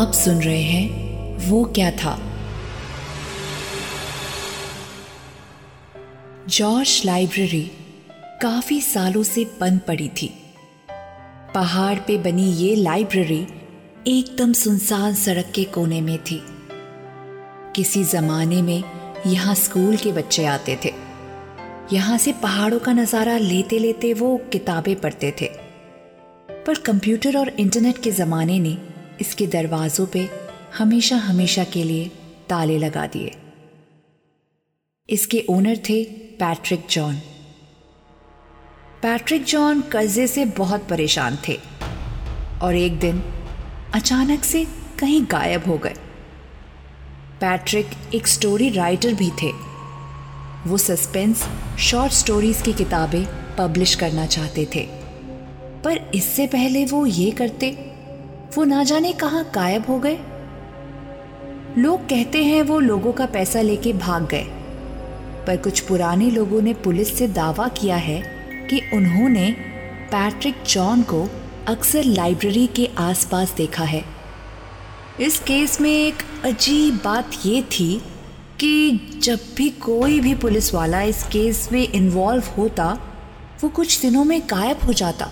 आप सुन रहे हैं वो क्या था? जॉर्ज लाइब्रेरी काफ़ी सालों से बंद पड़ी थी। पहाड़ पे बनी ये लाइब्रेरी एकदम सुनसान सड़क के कोने में थी। किसी जमाने में यहाँ स्कूल के बच्चे आते थे। यहाँ से पहाड़ों का नज़ारा लेते लेते वो किताबें पढ़ते थे। पर कंप्यूटर और इंटरनेट के ज़माने ने इसके दरवाज़ों पे हमेशा हमेशा के लिए ताले लगा दिए। इसके ओनर थे पैट्रिक जॉन। पैट्रिक जॉन कर्जे से बहुत परेशान थे और एक दिन अचानक से कहीं गायब हो गए। पैट्रिक एक स्टोरी राइटर भी थे। वो सस्पेंस, शॉर्ट स्टोरीज की किताबें पब्लिश करना चाहते थे। पर इससे पहले वो ये करते वो ना जाने कहाँ गायब हो गए। लोग कहते हैं वो लोगों का पैसा लेके भाग गए। पर कुछ पुराने लोगों ने पुलिस से दावा किया है कि उन्होंने पैट्रिक जॉन को अक्सर लाइब्रेरी के आसपास देखा है। इस केस में एक अजीब बात ये थी कि जब भी कोई भी पुलिस वाला इस केस में इन्वॉल्व होता, वो कुछ दिनों में गायब हो जाता।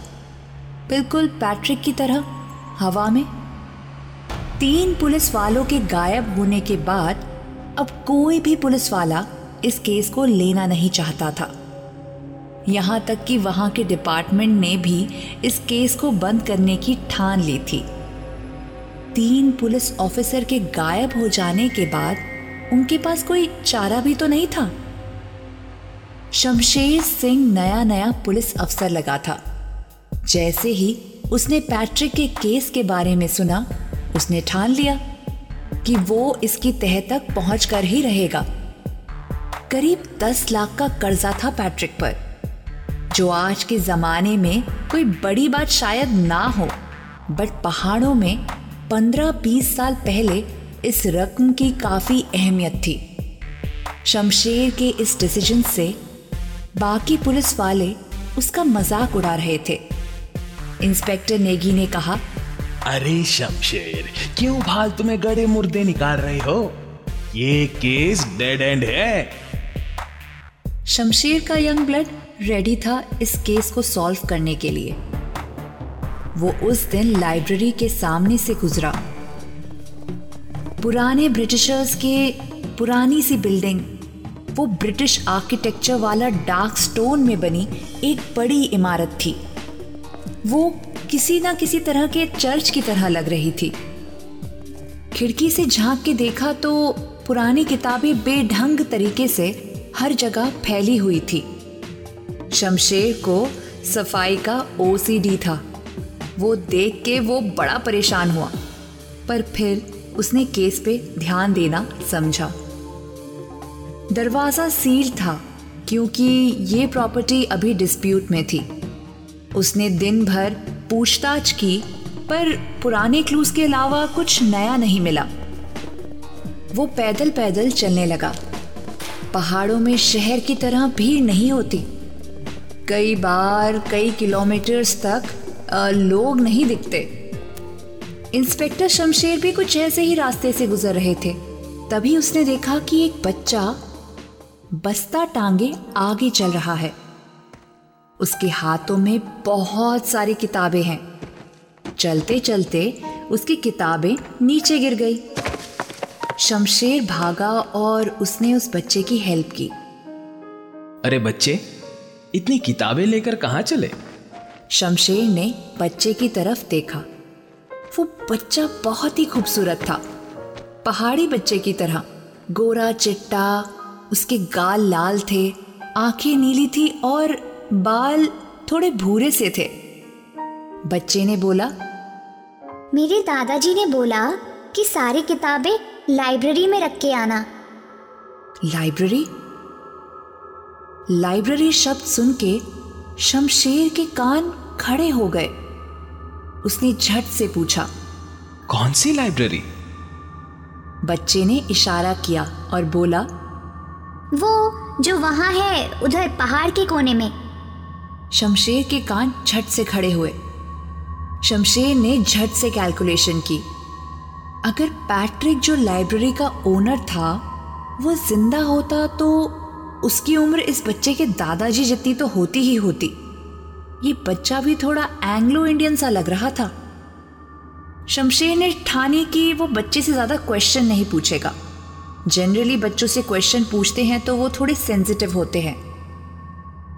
बिल्कुल पैट्रिक की तरह। हवा में? तीन पुलिस वालों के गायब होने के बाद, अब कोई भी पुलिस वाला इस केस को लेना नहीं चाहता था। यहाँ तक कि वहाँ के डिपार्टमेंट ने भी इस केस को बंद करने की ठान ली थी। तीन पुलिस ऑफिसर के गायब हो जाने के बाद उनके पास कोई चारा भी तो नहीं था? शमशेर सिंह नया नया पुलिस अफसर लगा था। जैसे ही उसने पैट्रिक के केस के बारे में सुना, उसने ठान लिया कि वो इसकी तह तक पहुँच कर ही रहेगा। करीब दस लाख का कर्जा था पैट्रिक पर, जो आज के जमाने में कोई बड़ी बात शायद ना हो, बट पहाड़ों में पंद्रह बीस साल पहले इस रकम की काफ़ी अहमियत थी। शमशेर के इस डिसीज़न से बाकी पुलिस वाले उसका मज़ाक उड़ा रहे थे। इंस्पेक्टर नेगी ने कहा अरे शमशेर क्यों फालतू में गड़े मुर्दे निकाल रहे हो? ये केस डेड एंड है। शमशेर का यंग ब्लड रेडी था इस केस को सॉल्व करने के लिए। वो उस दिन लाइब्रेरी के सामने से गुजरा। पुराने ब्रिटिशर्स के पुरानी सी बिल्डिंग वो ब्रिटिश आर्किटेक्चर वाला डार्क स्टोन में बनी एक बड़ी इमारत थी। वो किसी ना किसी तरह के चर्च की तरह लग रही थी। खिड़की से झाँक के देखा तो पुरानी किताबें बेढंग तरीके से हर जगह फैली हुई थी। शमशेर को सफ़ाई का ओसीडी था। वो देख के वो बड़ा परेशान हुआ। पर फिर उसने केस पे ध्यान देना समझा। दरवाज़ा सील था, क्योंकि ये प्रॉपर्टी अभी डिस्प्यूट में थी। उसने दिन भर पूछताछ की, पर पुराने क्लूज के अलावा कुछ नया नहीं मिला। वो पैदल पैदल चलने लगा। पहाड़ों में शहर की तरह भीड़ नहीं होती। कई बार कई किलोमीटर्स तक लोग नहीं दिखते। इंस्पेक्टर शमशेर भी कुछ ऐसे ही रास्ते से गुजर रहे थे। तभी उसने देखा कि एक बच्चा बस्ता टांगे आगे चल रहा है। उसके हाथों में बहुत सारी किताबें हैं। चलते चलते उसकी किताबें नीचे गिर गई। शमशेर भागा और उसने उस बच्चे की हेल्प की। अरे बच्चे इतनी किताबें लेकर कहाँ चले? शमशेर ने बच्चे की तरफ़ देखा। वो बच्चा बहुत ही खूबसूरत था। पहाड़ी बच्चे की तरह। गोरा चिट्टा उसके गाल लाल थे आँखें नीली थी और बाल थोड़े भूरे से थे। बच्चे ने बोला मेरे दादाजी ने बोला कि सारी किताबें लाइब्रेरी में रख के आना। लाइब्रेरी? लाइब्रेरी शब्द सुन के शमशेर के कान खड़े हो गए। उसने झट से पूछा कौन सी लाइब्रेरी? बच्चे ने इशारा किया और बोला वो जो वहाँ है उधर पहाड़ के कोने में। शमशेर के कान झट से खड़े हुए। शमशेर ने झट से कैलकुलेशन की। अगर पैट्रिक जो लाइब्रेरी का ओनर था, वो ज़िंदा होता तो उसकी उम्र इस बच्चे के दादाजी जितनी तो होती ही होती। ये बच्चा भी थोड़ा एंग्लो इंडियन सा लग रहा था। शमशेर ने ठानी कि वो बच्चे से ज़्यादा क्वेश्चन नहीं पूछेगा। जनरली बच्चों से क्वेश्चन पूछते हैं तो वो थोड़े सेंसिटिव होते हैं।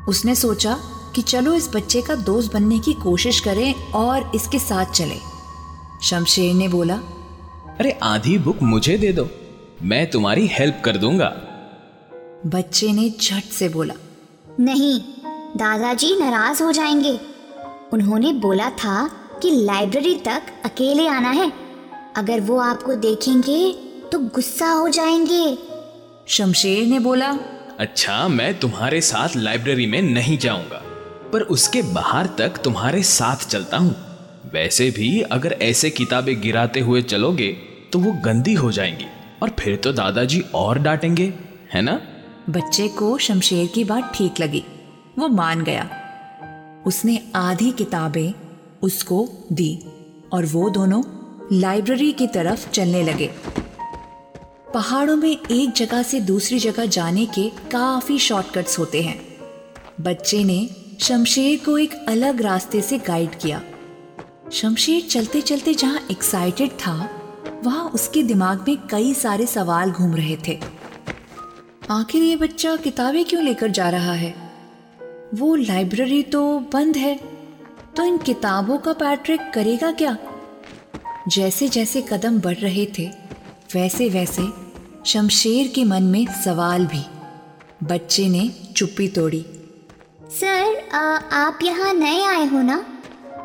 उसने सोचा कि चलो इस बच्चे का दोस्त बनने की कोशिश करें और इसके साथ चले। शमशेर ने बोला अरे आधी बुक मुझे दे दो मैं तुम्हारी हेल्प कर दूँगा। बच्चे ने झट से बोला नहीं दादाजी नाराज़ हो जाएँगे। उन्होंने बोला था कि लाइब्रेरी तक अकेले आना है। अगर वो आपको देखेंगे तो गुस्सा हो जाएँगे। शमशेर ने बोला अच्छा मैं तुम्हारे साथ लाइब्रेरी में नहीं जाऊँगा। पर उसके बाहर तक तुम्हारे साथ चलता हूँ। वैसे भी अगर ऐसे किताबें गिराते हुए चलोगे तो वो गंदी हो जाएँगी। और फिर तो दादाजी और डांटेंगे, है ना? बच्चे को शमशेर की बात ठीक लगी। वो मान गया। उसने आधी किताबें उसको दी और वो दोनों लाइब्रेरी की तरफ़ चलने लगे। पहाड़ों में एक जगह से दूसरी जगह जाने के काफ़ी शॉर्टकट्स होते हैं। बच्चे ने शमशेर को एक अलग रास्ते से गाइड किया। शमशेर चलते चलते जहाँ एक्साइटेड था, वहाँ उसके दिमाग में कई सारे सवाल घूम रहे थे। आखिर ये बच्चा किताबें क्यों लेकर जा रहा है? वो लाइब्रेरी तो बंद है तो इन किताबों का पैट्रिक करेगा क्या? जैसे जैसे कदम बढ़ रहे थे, वैसे वैसे शमशेर के मन में सवाल भी। बच्चे ने चुप्पी तोड़ी। सर आ, आप यहाँ नए आए हो ना?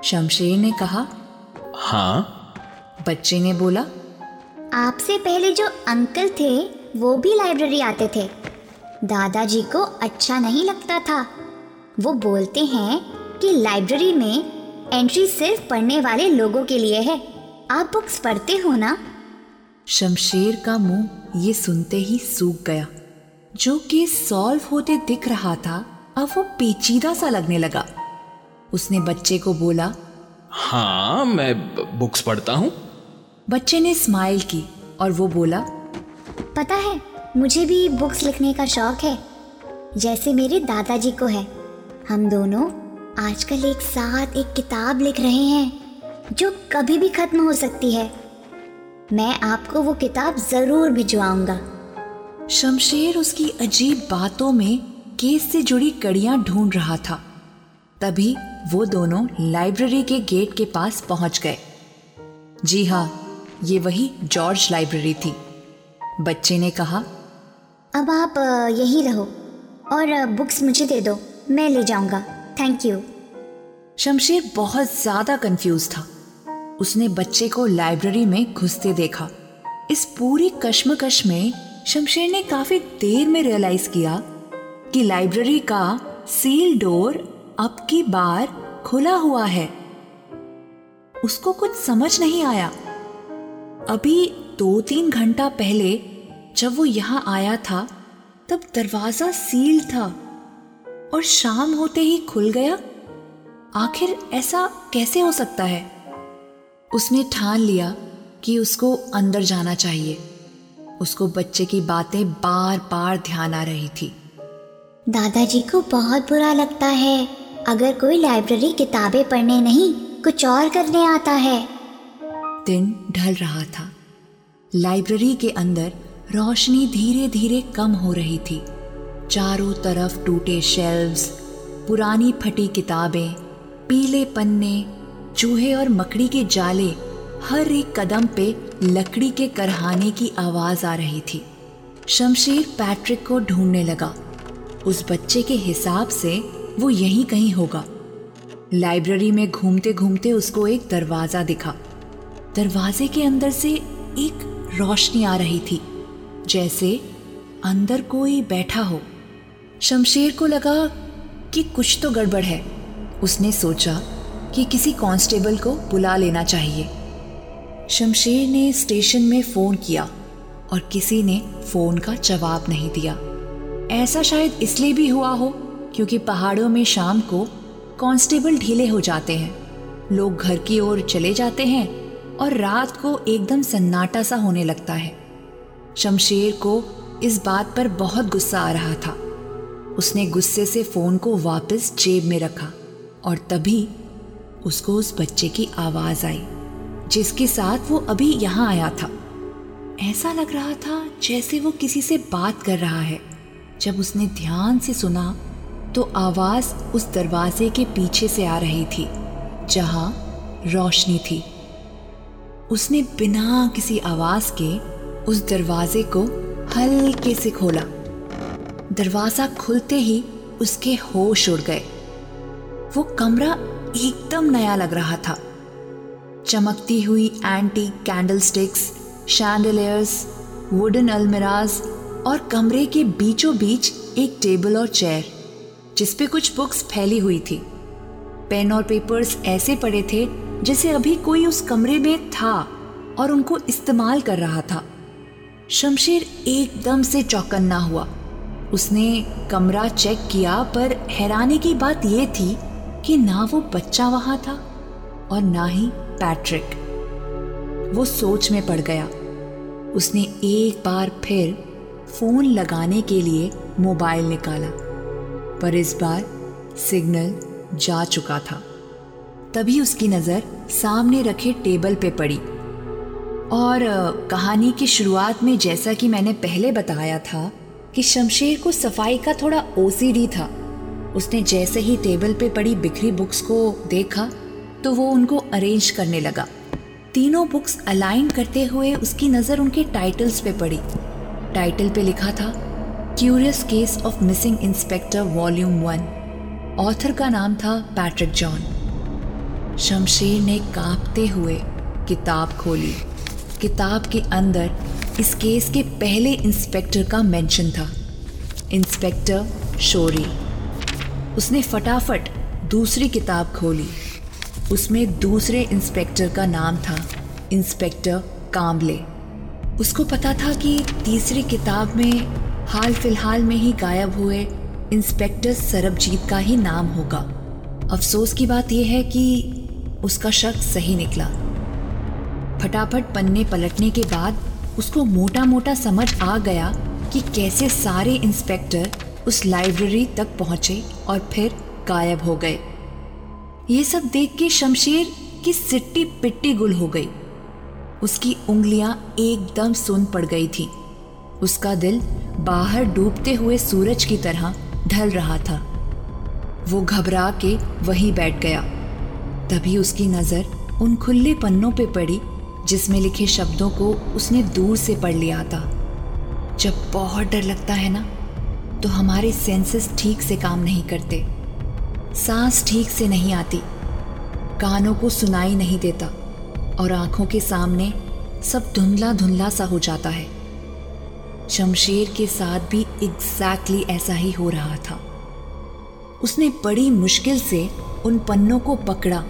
शमशेर ने कहा हाँ। बच्चे ने बोला आपसे पहले जो अंकल थे वो भी लाइब्रेरी आते थे। दादाजी को अच्छा नहीं लगता था। वो बोलते हैं कि लाइब्रेरी में एंट्री सिर्फ़ पढ़ने वाले लोगों के लिए है। आप बुक्स पढ़ते हो ना? शमशेर का मुँह ये सुनते ही सूख गया। जो केस सॉल्व होते दिख रहा था अब वो पेचीदा सा लगने लगा। उसने बच्चे को बोला हाँ मैं बुक्स पढ़ता हूँ। बच्चे ने स्माइल की और वो बोला पता है मुझे भी बुक्स लिखने का शौक है। जैसे मेरे दादाजी को है। हम दोनों आजकल एक साथ एक किताब लिख रहे हैं जो कभी भी खत्म हो सकती है। मैं आपको वो किताब ज़रूर भिजवाऊँगा। शमशेर उसकी अजीब बातों में केस से जुड़ी कड़ियाँ ढूंढ रहा था। तभी वो दोनों लाइब्रेरी के गेट के पास पहुँच गए। जी हाँ ये वही जॉर्ज लाइब्रेरी थी। बच्चे ने कहा अब आप यही रहो और बुक्स मुझे दे दो मैं ले जाऊँगा। थैंक यू शमशेर बहुत ज़्यादा कंफ्यूज था। उसने बच्चे को लाइब्रेरी में घुसते देखा। इस पूरी कश्मकश में शमशेर ने काफ़ी देर में रियलाइज़ किया कि लाइब्रेरी का सील डोर अब की बार खुला हुआ है। उसको कुछ समझ नहीं आया। अभी दो तीन घंटा पहले जब वो यहाँ आया था, तब दरवाज़ा सील था और शाम होते ही खुल गया। आखिर ऐसा कैसे हो सकता है? उसने ठान लिया कि उसको अंदर जाना चाहिए। उसको बच्चे की बातें बार बार ध्यान आ रही थी। दादाजी को बहुत बुरा लगता है। अगर कोई लाइब्रेरी किताबें पढ़ने नहीं कुछ और करने आता है। दिन ढल रहा था। लाइब्रेरी के अंदर रोशनी धीरे धीरे कम हो रही थी। चारों तरफ़ टूटे शेल्व्स, पुरानी फटी किताबें पीले पन्ने चूहे और मकड़ी के जाले हर एक कदम पे लकड़ी के करहाने की आवाज़ आ रही थी। शमशेर पैट्रिक को ढूँढने लगा। उस बच्चे के हिसाब से वो यहीं कहीं होगा। लाइब्रेरी में घूमते घूमते उसको एक दरवाज़ा दिखा। दरवाजे के अंदर से एक रोशनी आ रही थी, जैसे अंदर कोई बैठा हो। शमशेर को लगा कि कुछ तो गड़बड़ है। उसने सोचा कि किसी कांस्टेबल को बुला लेना चाहिए। शमशेर ने स्टेशन में फ़ोन किया और किसी ने फ़ोन का जवाब नहीं दिया। ऐसा शायद इसलिए भी हुआ हो क्योंकि पहाड़ों में शाम को कांस्टेबल ढीले हो जाते हैं। लोग घर की ओर चले जाते हैं और रात को एकदम सन्नाटा सा होने लगता है। शमशेर को इस बात पर बहुत गुस्सा आ रहा था। उसने गुस्से से फ़ोन को वापस जेब में रखा और तभी उसको उस बच्चे की आवाज़ आई, जिसके साथ वो अभी यहाँ आया था। ऐसा लग रहा था जैसे वो किसी से बात कर रहा है। जब उसने ध्यान से सुना तो आवाज़ उस दरवाजे के पीछे से आ रही थी, जहाँ रोशनी थी। उसने बिना किसी आवाज़ के उस दरवाजे को हल्के से खोला। दरवाज़ा खुलते ही उसके होश उड़ गए। वो कमरा एकदम नया लग रहा था। चमकती हुई एंटी कैंडल स्टिक्स वुडन अलमिराज और कमरे के बीचों बीच एक टेबल और चेयर जिस पे कुछ बुक्स फैली हुई थी। पेन और पेपर्स ऐसे पड़े थे, जैसे अभी कोई उस कमरे में था और उनको इस्तेमाल कर रहा था। शमशेर एकदम से चौकन्ना हुआ। उसने कमरा चेक किया, पर हैरानी की बात यह थी कि ना वो बच्चा वहाँ था और ना ही पैट्रिक। वो सोच में पड़ गया। उसने एक बार फिर फ़ोन लगाने के लिए मोबाइल निकाला, पर इस बार सिग्नल जा चुका था। तभी उसकी नज़र सामने रखे टेबल पे पड़ी। और कहानी की शुरुआत में जैसा कि मैंने पहले बताया था कि शमशेर को सफ़ाई का थोड़ा ओसीडी था। उसने जैसे ही टेबल पे पड़ी बिखरी बुक्स को देखा तो वो उनको अरेंज करने लगा। तीनों बुक्स अलाइन करते हुए उसकी नज़र उनके टाइटल्स पे पड़ी। टाइटल पे लिखा था curious case of missing inspector volume one author का नाम था पैट्रिक जॉन शमशेर ने कांपते हुए किताब खोली। किताब के अंदर इस केस के पहले इंस्पेक्टर का मेंशन था। इंस्पेक्टर शोरी। उसने फटाफट दूसरी किताब खोली। उसमें दूसरे इंस्पेक्टर का नाम था, इंस्पेक्टर कामले उसको पता था कि तीसरी किताब में हाल फ़िलहाल में ही गायब हुए इंस्पेक्टर सरबजीत का ही नाम होगा। अफसोस की बात यह है कि उसका शक सही निकला। फटाफट पन्ने पलटने के बाद उसको मोटा मोटा समझ आ गया कि कैसे सारे इंस्पेक्टर उस लाइब्रेरी तक पहुँचे और फिर गायब हो गए। ये सब देख के शमशेर की सिट्टी पिट्टी गुल हो गई। उसकी उंगलियाँ एकदम सुन पड़ गई थी। उसका दिल बाहर डूबते हुए सूरज की तरह ढल रहा था। वो घबरा के वहीं बैठ गया। तभी उसकी नज़र उन खुले पन्नों पे पड़ी, जिसमें लिखे शब्दों को उसने दूर से पढ़ लिया था। जब बहुत डर लगता है ना तो हमारे सेंसेस ठीक से काम नहीं करते। सांस ठीक से नहीं आती। कानों को सुनाई नहीं देता। और आँखों के सामने सब धुंधला धुंधला सा हो जाता है। शमशेर के साथ भी एग्जैक्टली ऐसा ही हो रहा था। उसने बड़ी मुश्किल से उन पन्नों को पकड़ा।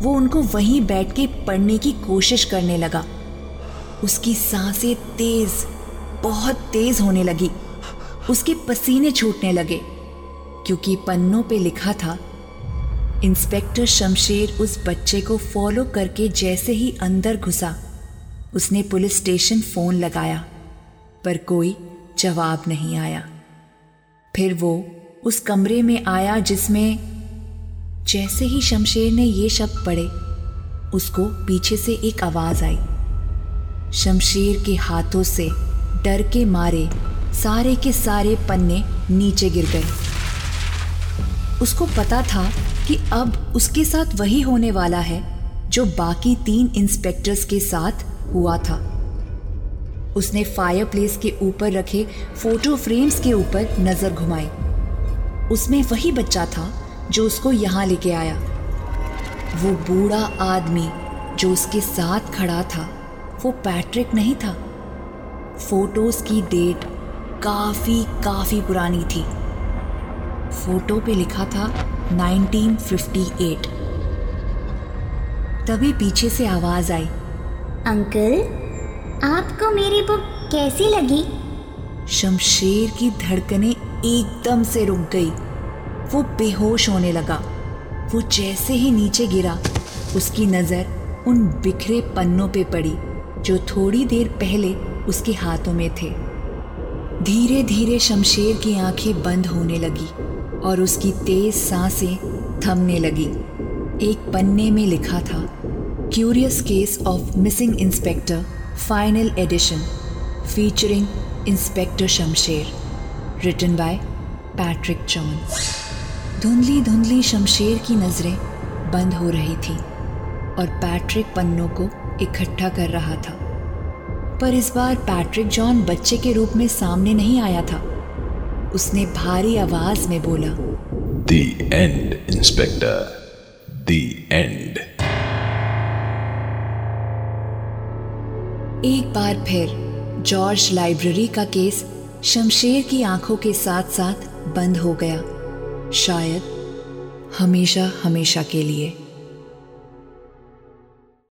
वो उनको वहीं बैठ के पढ़ने की कोशिश करने लगा। उसकी साँसें तेज, बहुत तेज होने लगी। उसके पसीने छूटने लगे, क्योंकि पन्नों पे लिखा था इंस्पेक्टर शमशेर उस बच्चे को फॉलो करके जैसे ही अंदर घुसा। उसने पुलिस स्टेशन फ़ोन लगाया, पर कोई जवाब नहीं आया। फिर वो उस कमरे में आया जिसमें जैसे ही शमशेर ने ये शब्द पढ़े, उसको पीछे से एक आवाज़ आई। शमशेर के हाथों से डर के मारे सारे के सारे पन्ने नीचे गिर गए। उसको पता था कि अब उसके साथ वही होने वाला है जो बाकी तीन इंस्पेक्टर्स के साथ हुआ था। उसने फायरप्लेस के ऊपर रखे फ़ोटो फ्रेम्स के ऊपर नज़र घुमाई। उसमें वही बच्चा था जो उसको यहाँ लेके आया। वो बूढ़ा आदमी जो उसके साथ खड़ा था, वो पैट्रिक नहीं था। फ़ोटोज़ की डेट काफ़ी काफ़ी पुरानी थी। फ़ोटो पे लिखा था 1958 तभी पीछे से आवाज़ आई। अंकल आपको मेरी बुक कैसी लगी? शमशेर की धड़कनें एकदम से रुक गई। वो बेहोश होने लगा। वो जैसे ही नीचे गिरा उसकी नज़र उन बिखरे पन्नों पे पड़ी जो थोड़ी देर पहले उसके हाथों में थे। धीरे धीरे शमशेर की आँखें बंद होने लगी। और उसकी तेज साँसें थमने लगी। एक पन्ने में लिखा था curious case of missing inspector final edition featuring inspector Shamsher written by Patrick John धुंधली धुंधली शमशेर की नज़रें बंद हो रही थी और पैट्रिक पन्नों को इकट्ठा कर रहा था। पर इस बार पैट्रिक जॉन बच्चे के रूप में सामने नहीं आया था। उसने भारी आवाज़ में बोला the end inspector the end एक बार फिर जॉर्ज लाइब्रेरी का केस शमशेर की आँखों के साथ साथ बंद हो गया। शायद हमेशा हमेशा के लिए।